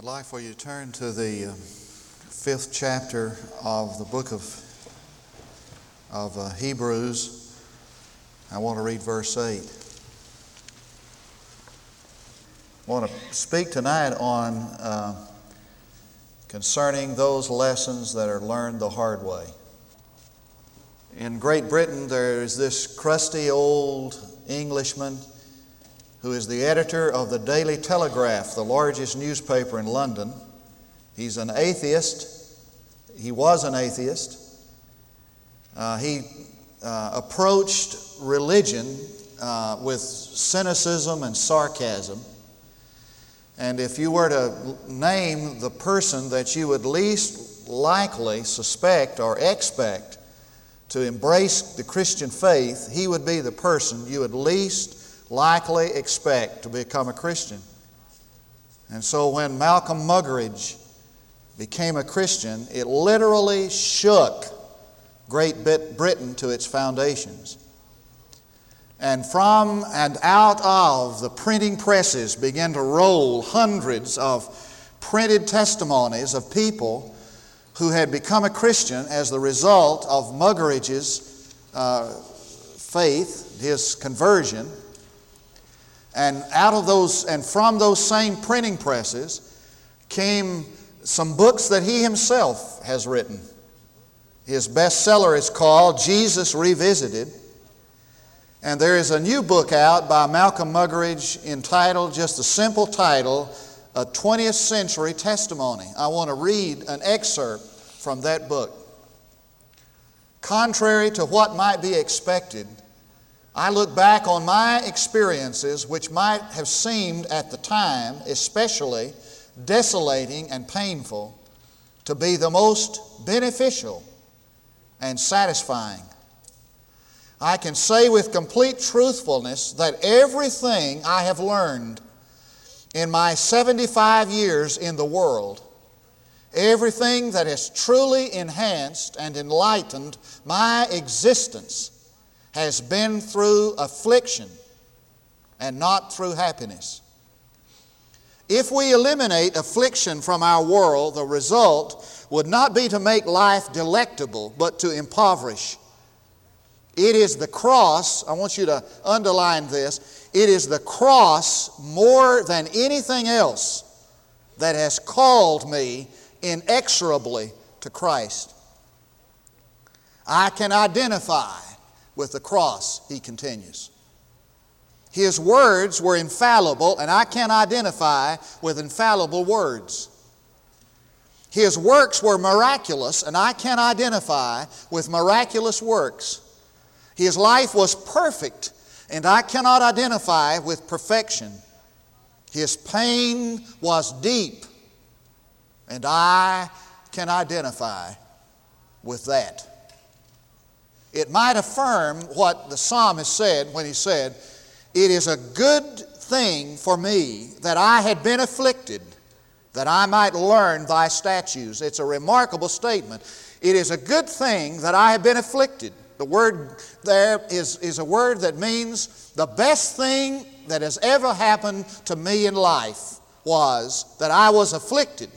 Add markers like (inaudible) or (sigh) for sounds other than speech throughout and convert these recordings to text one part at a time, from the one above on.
I'd like for you to turn to the uh, fifth chapter of the book of, of uh, Hebrews. I want to read verse 8. I want to speak tonight on uh, concerning those lessons that are learned the hard way. In Great Britain, there is this crusty old Englishman who is the editor of the Daily Telegraph, the largest newspaper in London. He's an atheist. He was an atheist. Uh, he uh, approached religion uh, with cynicism and sarcasm. And if you were to name the person that you would least likely suspect or expect to embrace the Christian faith, he would be the person you would least likely expect to become a Christian. And so when Malcolm Muggeridge became a Christian, it literally shook Great Britain to its foundations. And from and out of the printing presses began to roll hundreds of printed testimonies of people who had become a Christian as the result of Muggeridge's uh, faith, his conversion. And out of those, and from those same printing presses came some books that he himself has written. His bestseller is called Jesus Revisited. And there is a new book out by Malcolm Muggeridge entitled, just a simple title, A 20th Century Testimony. I want to read an excerpt from that book. Contrary to what might be expected, I look back on my experiences, which might have seemed at the time especially desolating and painful, to be the most beneficial and satisfying. I can say with complete truthfulness that everything I have learned in my 75 years in the world, everything that has truly enhanced and enlightened my existence, has been through affliction and not through happiness. If we eliminate affliction from our world, the result would not be to make life delectable, but to impoverish. It is the cross, I want you to underline this, it is the cross more than anything else that has called me inexorably to Christ. I can identify with the cross, he continues. His words were infallible, and I can identify with infallible words. His works were miraculous, and I can identify with miraculous works. His life was perfect, and I cannot identify with perfection. His pain was deep, and I can identify with that. It might affirm what the psalmist said when he said, It is a good thing for me that I had been afflicted, that I might learn thy statutes. It's a remarkable statement. It is a good thing that I have been afflicted. The word there is, is a word that means the best thing that has ever happened to me in life was that I was afflicted.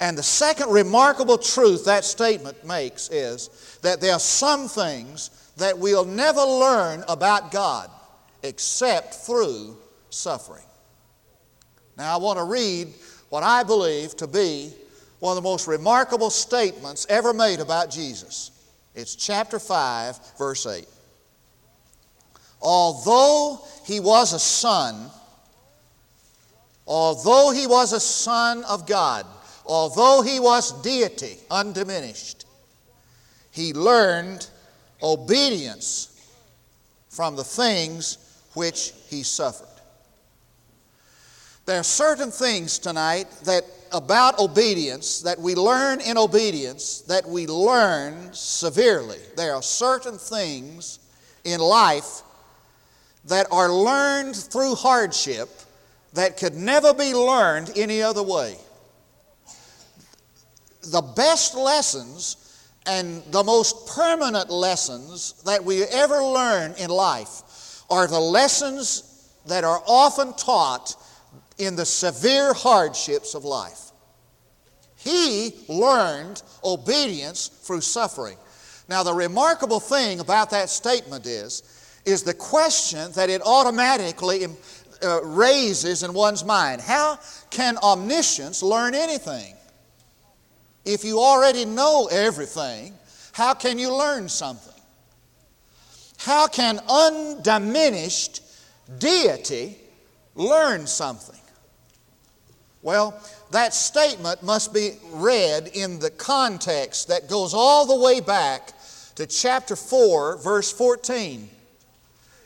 And the second remarkable truth that statement makes is that there are some things that we'll never learn about God except through suffering. Now, I want to read what I believe to be one of the most remarkable statements ever made about Jesus. It's chapter 5, verse 8. Although he was a son, although he was a son of God, although he was deity, undiminished, he learned obedience from the things which he suffered. There are certain things tonight that about obedience that we learn in obedience that we learn severely. There are certain things in life that are learned through hardship that could never be learned any other way the best lessons and the most permanent lessons that we ever learn in life are the lessons that are often taught in the severe hardships of life. He learned obedience through suffering. Now, the remarkable thing about that statement is, is the question that it automatically uh, raises in one's mind. How can omniscience learn anything? If you already know everything, how can you learn something? How can undiminished deity learn something? Well, that statement must be read in the context that goes all the way back to chapter 4, verse 14.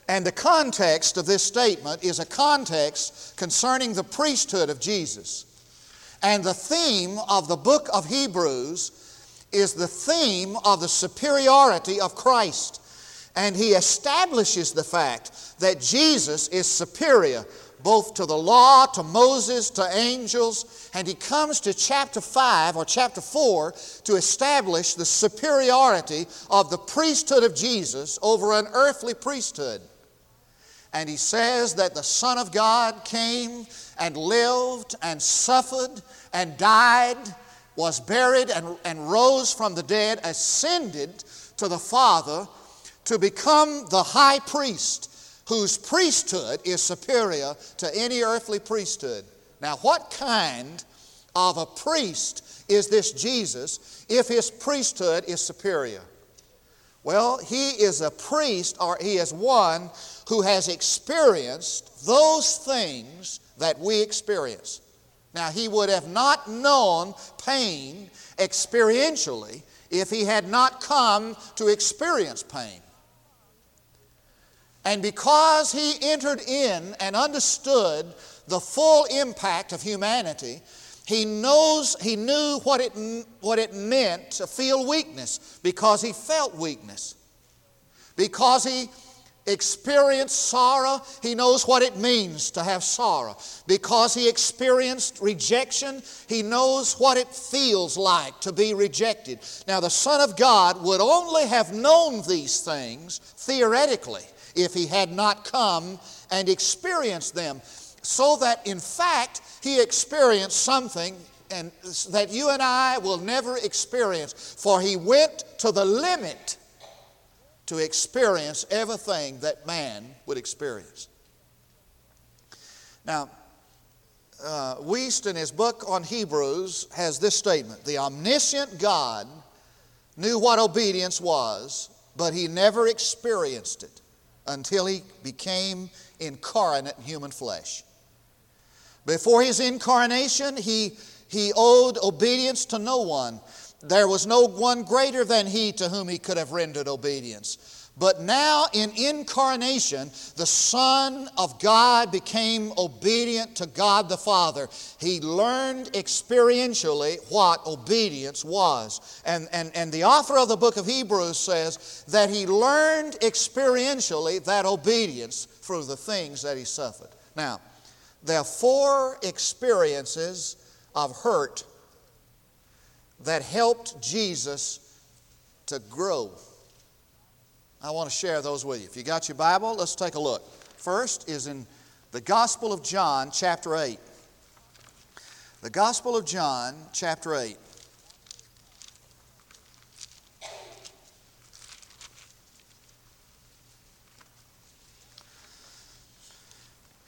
And the context of this statement is a context concerning the priesthood of Jesus. And the theme of the book of Hebrews is the theme of the superiority of Christ. And he establishes the fact that Jesus is superior both to the law, to Moses, to angels. And he comes to chapter 5 or chapter 4 to establish the superiority of the priesthood of Jesus over an earthly priesthood. And he says that the Son of God came and lived and suffered and died, was buried and, and rose from the dead, ascended to the Father to become the high priest whose priesthood is superior to any earthly priesthood. Now, what kind of a priest is this Jesus if his priesthood is superior? Well, he is a priest, or he is one who has experienced those things that we experience. Now, he would have not known pain experientially if he had not come to experience pain. And because he entered in and understood the full impact of humanity, he knows he knew what it, what it meant to feel weakness because he felt weakness. Because he experienced sorrow, he knows what it means to have sorrow. Because he experienced rejection, he knows what it feels like to be rejected. Now, the Son of God would only have known these things theoretically if he had not come and experienced them. So that in fact, he experienced something and that you and I will never experience, for he went to the limit to experience everything that man would experience. Now, uh, Wuest, in his book on Hebrews, has this statement The omniscient God knew what obedience was, but he never experienced it until he became incarnate in human flesh. Before his incarnation, he, he owed obedience to no one. There was no one greater than he to whom he could have rendered obedience. But now, in incarnation, the Son of God became obedient to God the Father. He learned experientially what obedience was. And, and, and the author of the book of Hebrews says that he learned experientially that obedience through the things that he suffered. Now, are four experiences of hurt that helped Jesus to grow. I want to share those with you. If you got your Bible, let's take a look. First is in the Gospel of John, chapter 8. The Gospel of John, chapter 8.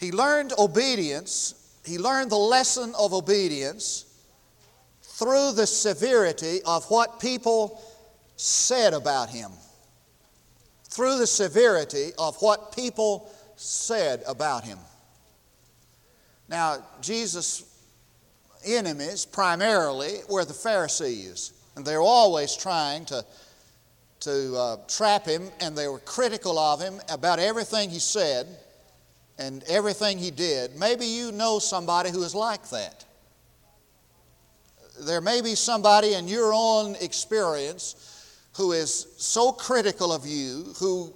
He learned obedience, he learned the lesson of obedience through the severity of what people said about him. Through the severity of what people said about him. Now, Jesus' enemies primarily were the Pharisees, and they were always trying to, to uh, trap him, and they were critical of him about everything he said and everything he did. Maybe you know somebody who is like that. There may be somebody in your own experience who is so critical of you, who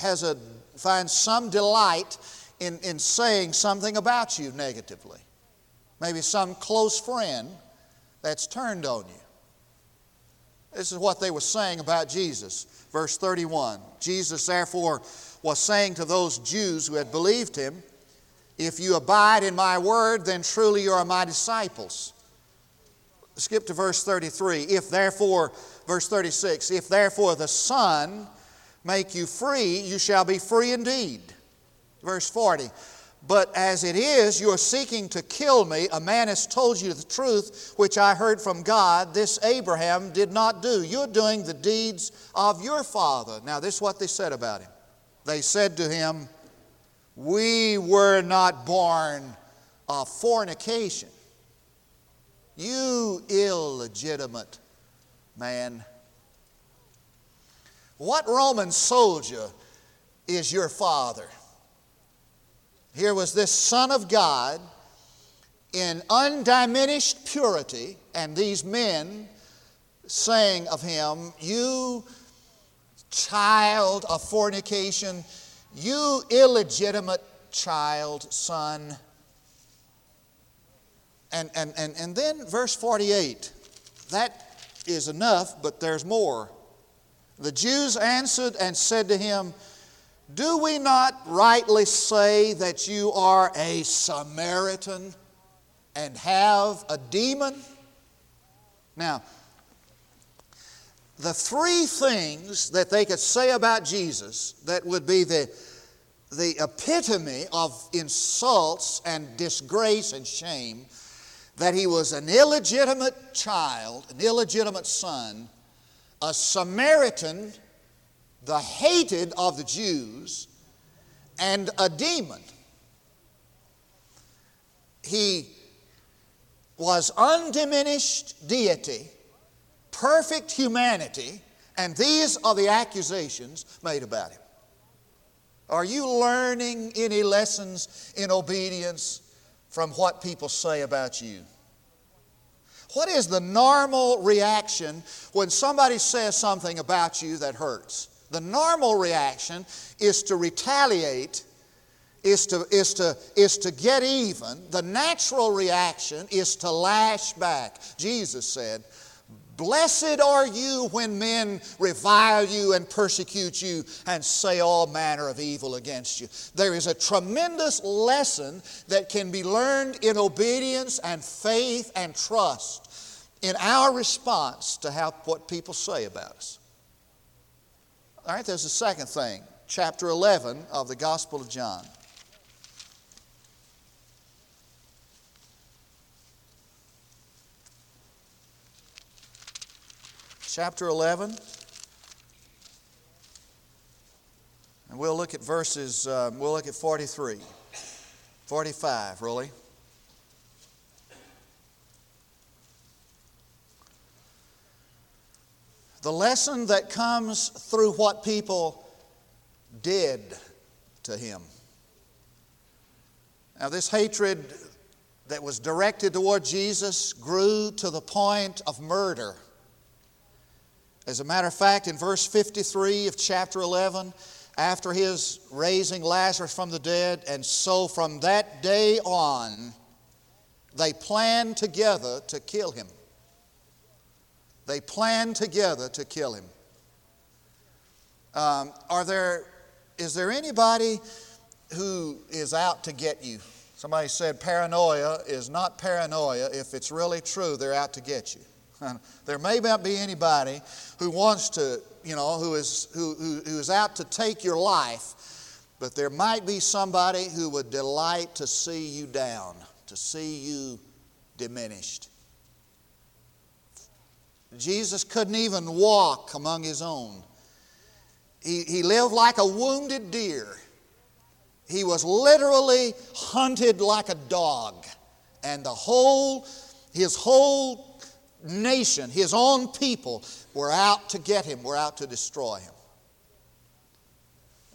has a, finds some delight in, in saying something about you negatively. Maybe some close friend that's turned on you. This is what they were saying about Jesus. Verse 31 Jesus, therefore, was saying to those Jews who had believed him, If you abide in my word, then truly you are my disciples. Skip to verse 33. If therefore, verse 36, if therefore the Son make you free, you shall be free indeed. Verse 40. But as it is, you are seeking to kill me. A man has told you the truth, which I heard from God. This Abraham did not do. You're doing the deeds of your father. Now, this is what they said about him. They said to him, We were not born of fornication. You illegitimate man. What Roman soldier is your father? Here was this Son of God in undiminished purity, and these men saying of him, You child of fornication, you illegitimate child, son. And, and, and, and then verse 48, that is enough, but there's more. The Jews answered and said to him, do we not rightly say that you are a Samaritan and have a demon? Now, the three things that they could say about Jesus that would be the, the epitome of insults and disgrace and shame that he was an illegitimate child, an illegitimate son, a Samaritan the hated of the Jews, and a demon. He was undiminished deity, perfect humanity, and these are the accusations made about him. Are you learning any lessons in obedience from what people say about you? What is the normal reaction when somebody says something about you that hurts? The normal reaction is to retaliate, is to, is to, is to get even. The natural reaction is to lash back. Jesus said, Blessed are you when men revile you and persecute you and say all manner of evil against you. There is a tremendous lesson that can be learned in obedience and faith and trust in our response to how, what people say about us. All right, there's a second thing. Chapter 11 of the Gospel of John. Chapter 11. And we'll look at verses, um, we'll look at 43, 45, really. The lesson that comes through what people did to him. Now, this hatred that was directed toward Jesus grew to the point of murder. As a matter of fact, in verse 53 of chapter 11, after his raising Lazarus from the dead, and so from that day on, they planned together to kill him. They planned together to kill him. Um, are there, is there anybody who is out to get you? Somebody said paranoia is not paranoia. If it's really true, they're out to get you. (laughs) there may not be anybody who wants to, you know, who is, who, who, who is out to take your life, but there might be somebody who would delight to see you down, to see you diminished. Jesus couldn't even walk among his own. He, he lived like a wounded deer. He was literally hunted like a dog. And the whole, his whole nation, his own people, were out to get him, were out to destroy him.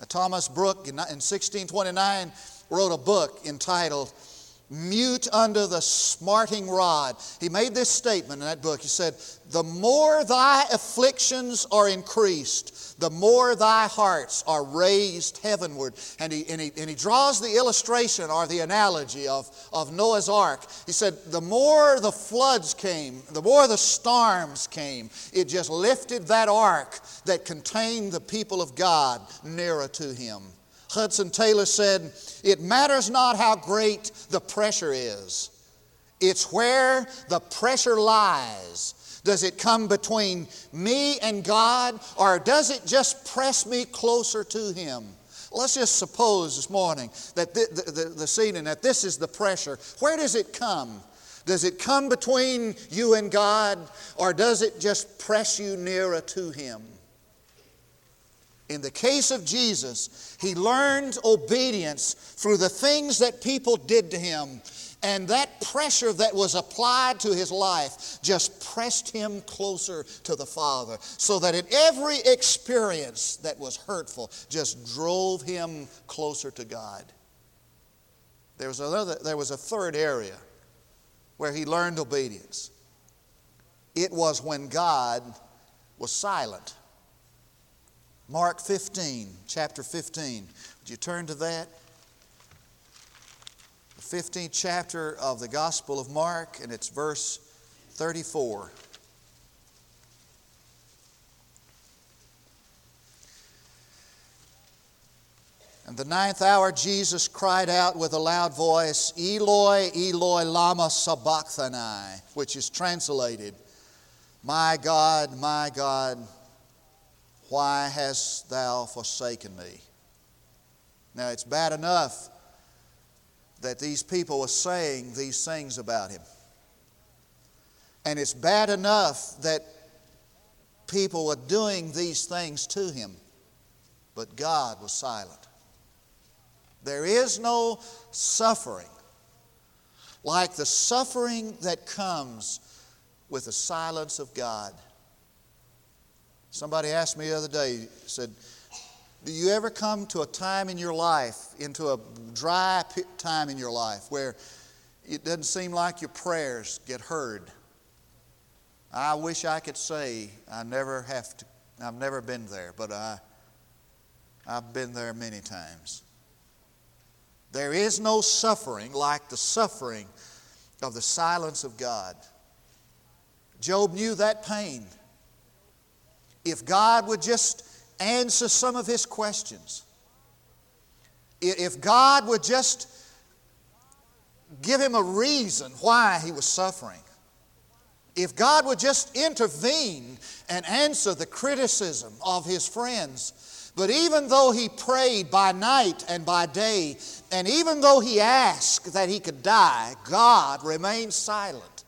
Thomas Brooke in 1629 wrote a book entitled mute under the smarting rod. He made this statement in that book. He said, The more thy afflictions are increased, the more thy hearts are raised heavenward. And he, and he, and he draws the illustration or the analogy of, of Noah's ark. He said, The more the floods came, the more the storms came, it just lifted that ark that contained the people of God nearer to him. Hudson Taylor said, It matters not how great the pressure is, it's where the pressure lies. Does it come between me and God, or does it just press me closer to Him? Let's just suppose this morning that the, the, the, that this is the pressure. Where does it come? Does it come between you and God, or does it just press you nearer to Him? In the case of Jesus, he learned obedience through the things that people did to him. And that pressure that was applied to his life just pressed him closer to the Father. So that in every experience that was hurtful, just drove him closer to God. There was, another, there was a third area where he learned obedience. It was when God was silent. Mark 15, chapter 15. Would you turn to that? The 15th chapter of the Gospel of Mark, and it's verse 34. And the ninth hour, Jesus cried out with a loud voice, Eloi, Eloi, Lama Sabachthani, which is translated, My God, my God, why hast thou forsaken me? Now, it's bad enough that these people were saying these things about him. And it's bad enough that people were doing these things to him, but God was silent. There is no suffering like the suffering that comes with the silence of God. Somebody asked me the other day, said, Do you ever come to a time in your life, into a dry time in your life, where it doesn't seem like your prayers get heard? I wish I could say I never have to, I've never been there, but I, I've been there many times. There is no suffering like the suffering of the silence of God. Job knew that pain. If God would just answer some of his questions, if God would just give him a reason why he was suffering, if God would just intervene and answer the criticism of his friends, but even though he prayed by night and by day, and even though he asked that he could die, God remained silent.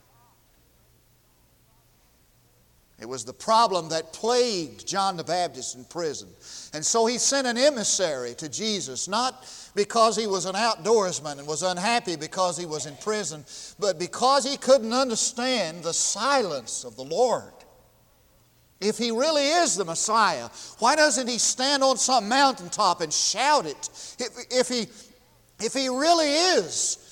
It was the problem that plagued John the Baptist in prison. And so he sent an emissary to Jesus, not because he was an outdoorsman and was unhappy because he was in prison, but because he couldn't understand the silence of the Lord. If he really is the Messiah, why doesn't he stand on some mountaintop and shout it? If, if, he, if he really is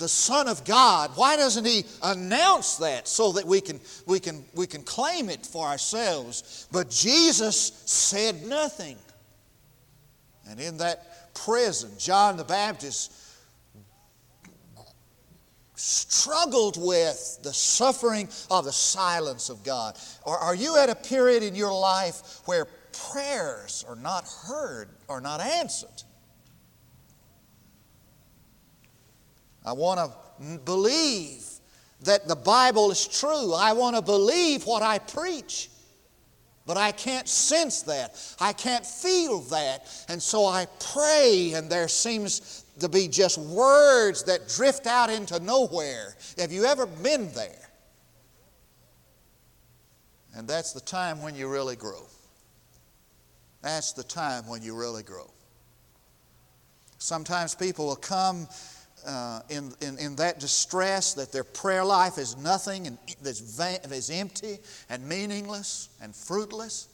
the Son of God, why doesn't He announce that so that we can, we can, we can claim it for ourselves? But Jesus said nothing. And in that prison, John the Baptist struggled with the suffering of the silence of God. Or are you at a period in your life where prayers are not heard or not answered? I want to believe that the Bible is true. I want to believe what I preach. But I can't sense that. I can't feel that. And so I pray, and there seems to be just words that drift out into nowhere. Have you ever been there? And that's the time when you really grow. That's the time when you really grow. Sometimes people will come uh, in, in, in that distress that their prayer life is nothing and that's, that's empty and meaningless and fruitless.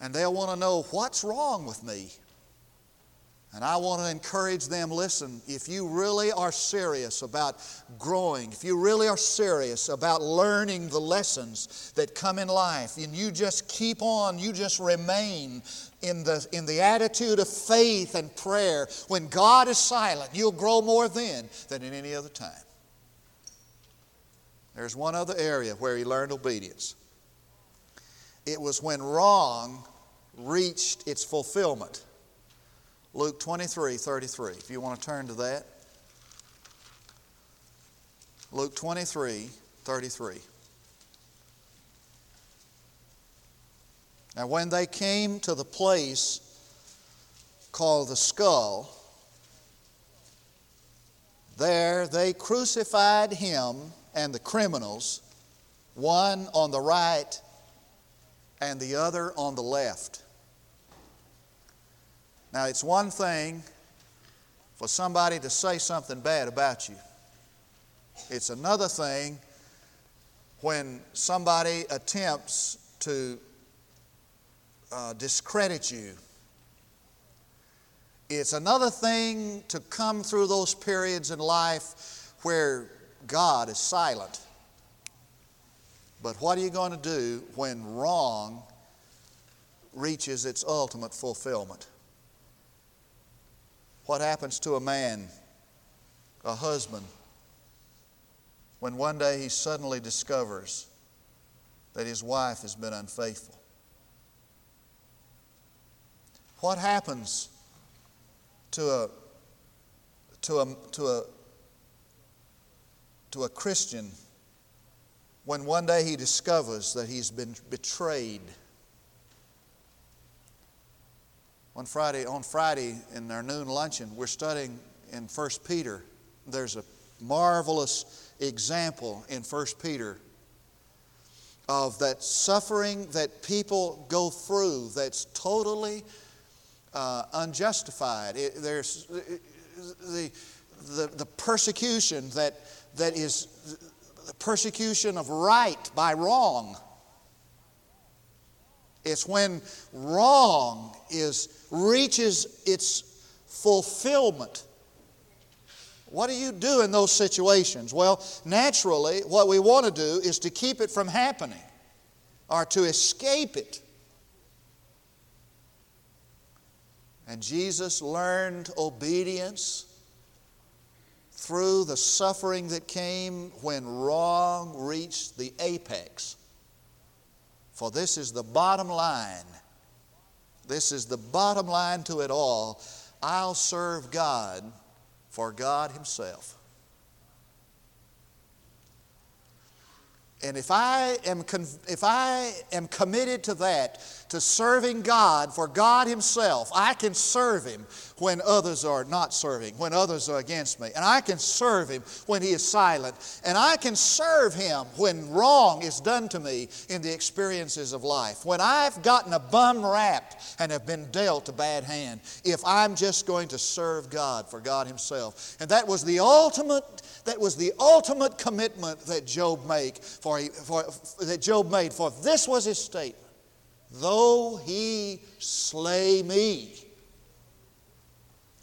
And they'll want to know what's wrong with me. And I want to encourage them listen, if you really are serious about growing, if you really are serious about learning the lessons that come in life, and you just keep on, you just remain in the, in the attitude of faith and prayer, when God is silent, you'll grow more then than in any other time. There's one other area where he learned obedience. It was when wrong reached its fulfillment. Luke 23 33. If you want to turn to that. Luke 23 33. Now, when they came to the place called the skull, there they crucified him and the criminals, one on the right and the other on the left. Now, it's one thing for somebody to say something bad about you, it's another thing when somebody attempts to uh, discredit you. It's another thing to come through those periods in life where God is silent. But what are you going to do when wrong reaches its ultimate fulfillment? What happens to a man, a husband, when one day he suddenly discovers that his wife has been unfaithful? What happens to a, to a, to a, to a Christian when one day he discovers that he's been betrayed? On Friday, on Friday in our noon luncheon, we're studying in 1 Peter. There's a marvelous example in 1 Peter of that suffering that people go through that's totally uh, unjustified. It, there's the, the, the persecution that, that is the persecution of right by wrong. It's when wrong is, reaches its fulfillment. What do you do in those situations? Well, naturally, what we want to do is to keep it from happening or to escape it. And Jesus learned obedience through the suffering that came when wrong reached the apex. For this is the bottom line. This is the bottom line to it all. I'll serve God for God Himself. And if I am, if I am committed to that, to serving God for God Himself, I can serve Him when others are not serving, when others are against me. And I can serve Him when He is silent. And I can serve Him when wrong is done to me in the experiences of life. When I've gotten a bum rap and have been dealt a bad hand, if I'm just going to serve God for God Himself. And that was the ultimate, that was the ultimate commitment that Job made for, for that Job made, for this was his statement. Though he slay me,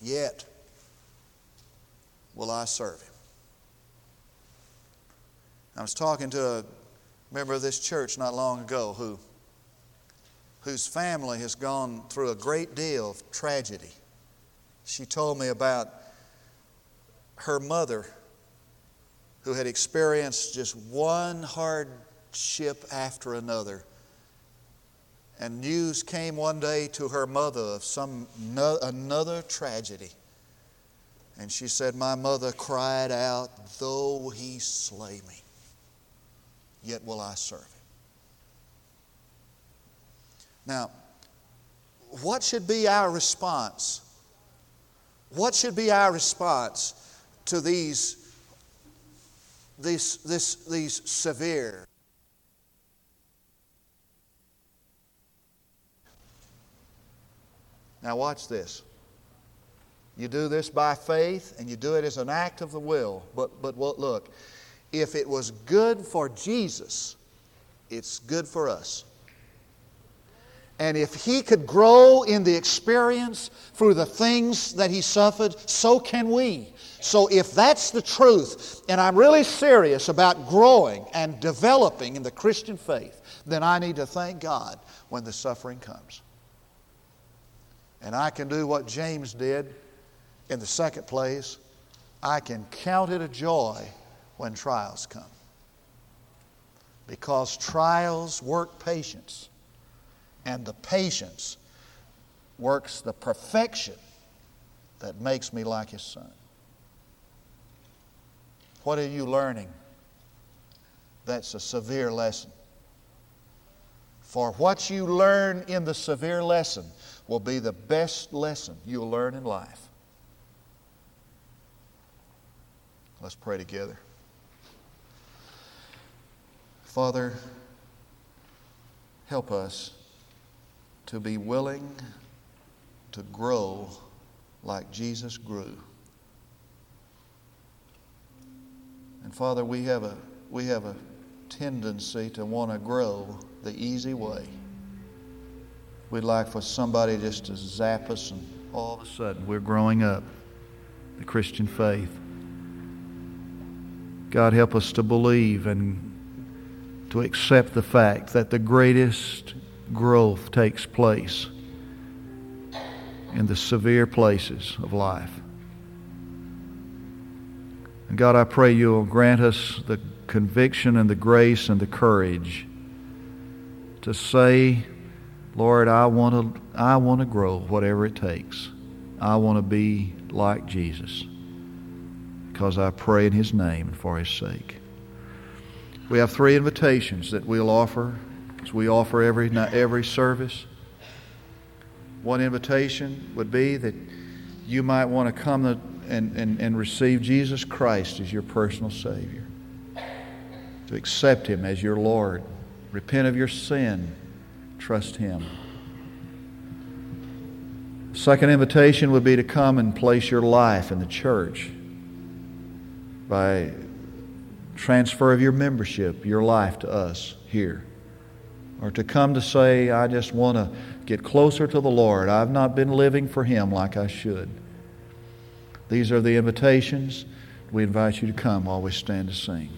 yet will I serve him. I was talking to a member of this church not long ago who, whose family has gone through a great deal of tragedy. She told me about her mother who had experienced just one hardship after another and news came one day to her mother of some no, another tragedy. And she said, My mother cried out, Though he slay me, yet will I serve him. Now, what should be our response? What should be our response to these, these, this, these severe Now, watch this. You do this by faith and you do it as an act of the will. But, but look, if it was good for Jesus, it's good for us. And if he could grow in the experience through the things that he suffered, so can we. So, if that's the truth, and I'm really serious about growing and developing in the Christian faith, then I need to thank God when the suffering comes. And I can do what James did in the second place. I can count it a joy when trials come. Because trials work patience, and the patience works the perfection that makes me like His Son? What are you learning? That's a severe lesson. For what you learn in the severe lesson will be the best lesson you'll learn in life. Let's pray together. Father, help us to be willing to grow like Jesus grew. And Father, we have a, we have a tendency to want to grow the easy way. We'd like for somebody just to zap us, and all of a sudden we're growing up the Christian faith. God, help us to believe and to accept the fact that the greatest growth takes place in the severe places of life. And God, I pray you'll grant us the conviction and the grace and the courage to say, Lord, I want to, I want to grow whatever it takes. I want to be like Jesus because I pray in His name and for His sake. We have three invitations that we'll offer as we offer every, every service. One invitation would be that you might want to come and, and, and receive Jesus Christ as your personal Savior, to accept Him as your Lord, repent of your sin, trust Him. Second invitation would be to come and place your life in the church by transfer of your membership, your life to us here. Or to come to say, I just want to get closer to the Lord. I've not been living for Him like I should. These are the invitations. We invite you to come while we stand to sing.